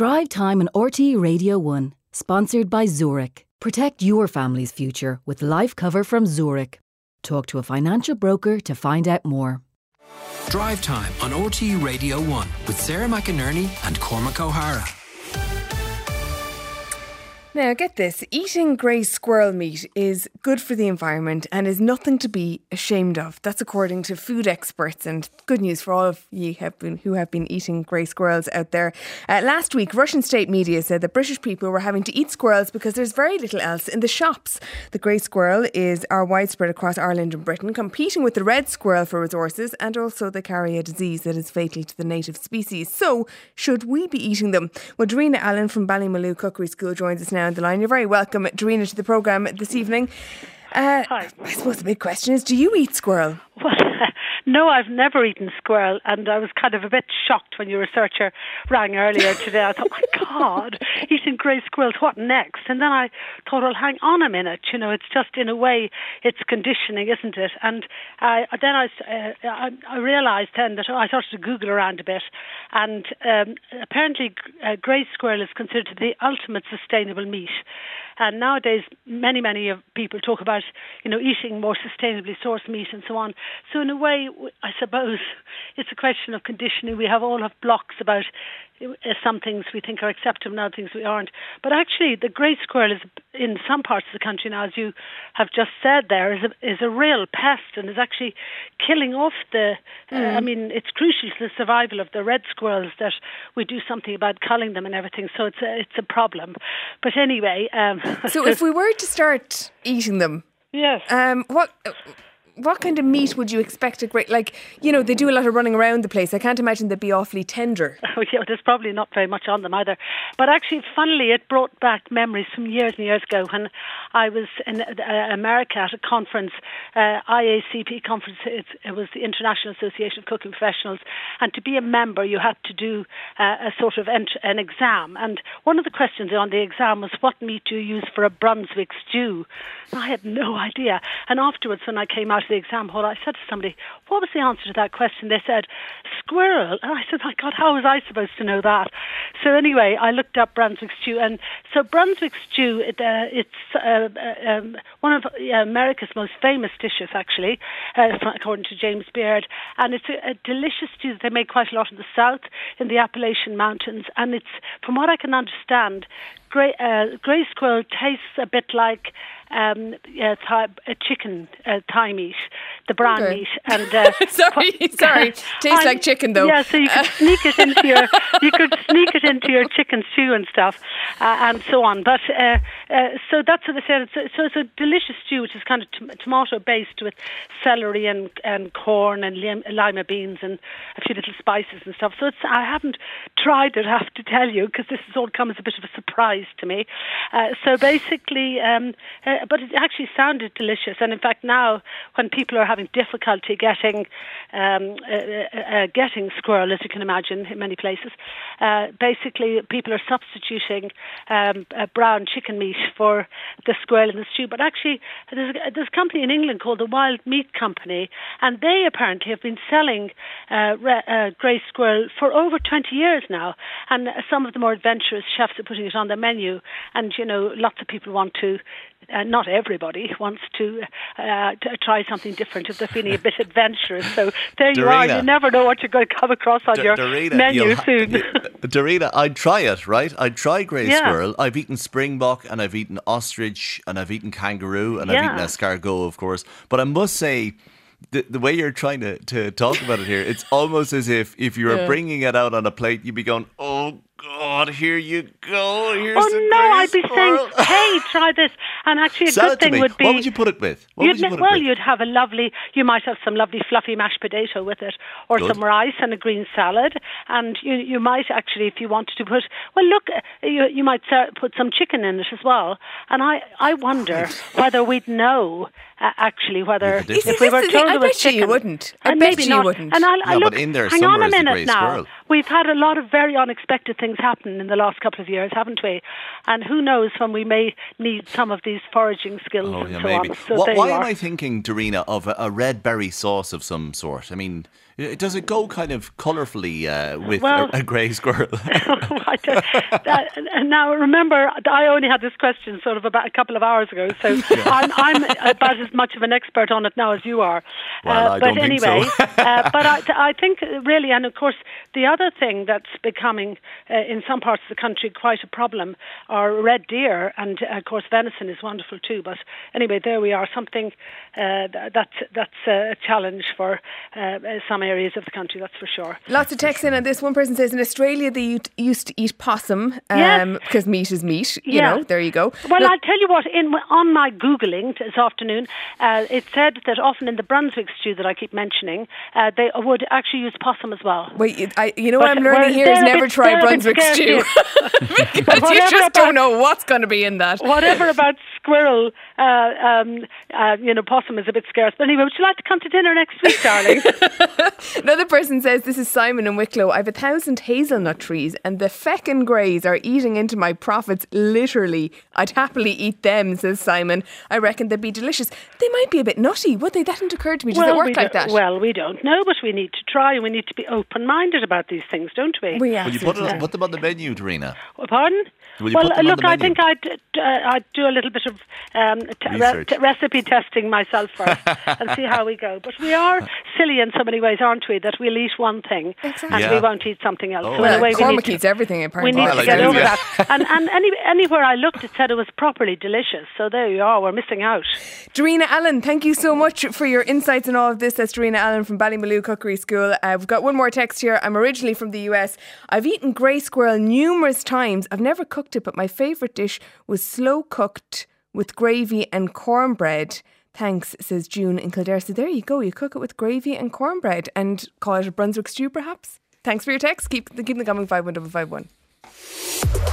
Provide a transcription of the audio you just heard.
Drive Time on RTE Radio 1, sponsored by Zurich. Protect your family's future with life cover from Zurich. Talk to a financial broker to find out more. Drive Time on RTE Radio 1 with Sarah McInerney and Cormac O'Hara. Now, get this eating grey squirrel meat is good for the environment and is nothing to be ashamed of. That's according to food experts, and good news for all of you have been, who have been eating grey squirrels out there. Uh, last week, Russian state media said that British people were having to eat squirrels because there's very little else in the shops. The grey squirrel is are widespread across Ireland and Britain, competing with the red squirrel for resources, and also they carry a disease that is fatal to the native species. So, should we be eating them? Well, Allen from Ballymaloe Cookery School joins us now on the line. You're very welcome, Darina, to the programme this evening. Uh, Hi. I suppose the big question is do you eat squirrel? No, I've never eaten squirrel, and I was kind of a bit shocked when your researcher rang earlier today. I thought, my God, eating grey squirrels, what next? And then I thought, well, hang on a minute, you know, it's just in a way, it's conditioning, isn't it? And I, then I, uh, I, I realised then that I started to Google around a bit, and um, apparently uh, grey squirrel is considered the ultimate sustainable meat. And nowadays, many, many people talk about, you know, eating more sustainably sourced meat and so on. So in a way, I suppose it's a question of conditioning. We have all have blocks about uh, some things we think are acceptable and other things we aren't. But actually, the grey squirrel is in some parts of the country now, as you have just said, there is a, is a real pest and is actually killing off the. Uh, I mean, it's crucial to the survival of the red squirrels that we do something about culling them and everything. So it's a, it's a problem. But anyway, um, So, if we were to start eating them, yes. um, what what kind of meat would you expect a great like you know they do a lot of running around the place i can't imagine they'd be awfully tender Oh, yeah, there's probably not very much on them either. But actually, funnily, it brought back memories from years and years ago when I was in uh, America at a conference, uh, IACP conference. It, it was the International Association of Cooking Professionals, and to be a member, you had to do uh, a sort of ent- an exam. And one of the questions on the exam was, "What meat do you use for a Brunswick stew?" I had no idea. And afterwards, when I came out of the exam hall, I said to somebody, "What was the answer to that question?" They said, "Squirrel." And I said, "My God, how was I supposed to know that?" So anyway, I looked up Brunswick stew, and so Brunswick stew, it, uh, it's uh, uh, um, one of uh, America's most famous dishes, actually, uh, according to James Beard, and it's a, a delicious stew that they make quite a lot in the south, in the Appalachian Mountains, and it's, from what I can understand, grey, uh, squirrel tastes a bit like um, uh, thigh, a chicken uh, thigh meat, the brown Okay. meat, and uh, sorry sorry tastes like chicken though Yeah, so you could sneak it into your you could sneak it into your chicken stew and stuff, uh, and so on. But uh, uh, so that's what they said. A, so it's a delicious stew, which is kind of tom- tomato based with celery and and corn and lim- lima beans and a few little spices and stuff. So it's I haven't tried it. I have to tell you because this has all come as a bit of a surprise to me. Uh, so basically, um, uh, but it actually sounded delicious. And in fact, now when people are having difficulty getting um, uh, uh, getting squirrel, as you can imagine, in many places, basically people are substituting um, brown chicken meat for the squirrel in the stew. But actually, there's a, there's a company in England called the Wild Meat Company, and they apparently have been selling uh, re- uh, grey squirrel for over 20 years now. And some of the more adventurous chefs are putting it on their menu, and you know, lots of people want to. Uh, not everybody wants to, uh, to try something different if they're feeling a bit adventurous. So there you are. You never know what you're going to come across on D- your Darina, menu soon. Darina, I'd try it, right? I'd try grey Yeah. squirrel. I've eaten springbok and I've eaten ostrich and I've eaten kangaroo and I've eaten escargot, of course. But I must say, the, the way you're trying to, to talk about it here, it's almost as if if you were bringing it out on a plate, you'd be going, oh, God, here you go. Here's Oh no! I'd be squirrel." saying, "Hey, try this." And actually, a Sell good it to thing me. would be What would you put it with? What you'd would you ma- put it well, with? you'd have a lovely. You might have some lovely fluffy mashed potato with it, or Good. some rice and a green salad. And you you might actually, if you wanted to put, well, look, uh, you you might put some chicken in it as well. And I I wonder whether we'd know. Uh, actually, whether You could if we were the thing, told I there was bet you you wouldn't. I and bet maybe you not. wouldn't. And I, I Yeah, look, but in there hang on a minute grey now. squirrel. We've had a lot of very unexpected things happen in the last couple of years, haven't we? And who knows when we may need some of these foraging skills Oh, and yeah, so maybe. on. So Wha- there why am. I thinking, Darina, of a, a red berry sauce of some sort? I mean, Does it go kind of colourfully uh, with Well- a, a grey squirrel? That- and now remember, I only had this question sort of about a couple of hours ago, so I'm, I'm about as much of an expert on it now as you are. Well, I but don't think so. anyway, uh, but I, I think really, and of course, the other thing that's becoming uh, in some parts of the country quite a problem are red deer, and uh, of course, venison is wonderful too. But anyway, there we are. Something uh, th- that's that's a challenge for uh, some areas of the country. That's for sure. Lots of texts in on this. One person says in Australia they used to eat possum um, Yes. because meat is meat. You Yeah. know, there you go. Well, Look- I'll tell you what. In on my googling this afternoon, uh, it said that often in the Brunswick stew that I keep mentioning, uh, they would actually use possum as well. Wait, you- I, you know what I'm learning here is never bit- try they're a bit Brunswick stew because you just don't know what's going to be in that. Whatever about squirrel, uh, um, uh, you know, possum is a bit scarce. But anyway, would you like to come to dinner next week, darling? Another person says, This is Simon in Wicklow. I have a thousand hazelnut trees, and the feckin' greys are eating into my profits literally. I'd happily eat them, says Simon. I reckon they'd be delicious. They might be a bit nutty, would they? That hadn't occurred to me. Does it we work like that? Well, we don't know, but we need to try, and we need to be open-minded about these things, don't we? We Will you put, it, put them on the menu, Darina? Oh, Pardon? Will you well, put them on look, the I think I'd, uh, I'd do a little bit of um, t- re- t- recipe testing myself first and see how we go. But we are silly in so many ways, aren't we? That we'll eat one thing Exactly. and Yeah. we won't eat something else. Oh. so in Well, a way, we need Cormac to, eats everything, we need Well, to I get do, over yeah. that. And, and any, anywhere I looked, it said it was properly delicious. So there you are. We're missing out. Darina Allen, thank you so much for your insights in all of this. That's Darina Allen from Ballymaloe Cookery School. Uh, we've got one more text here. I'm originally from the US. I've eaten grey squirrel numerous times. I've never cooked it, but my favourite dish was slow cooked with gravy and cornbread. Thanks, says June in Kildare. So there you go. You cook it with gravy and cornbread and call it a Brunswick stew, perhaps. Thanks for your text. Keep, keep them coming. 51551.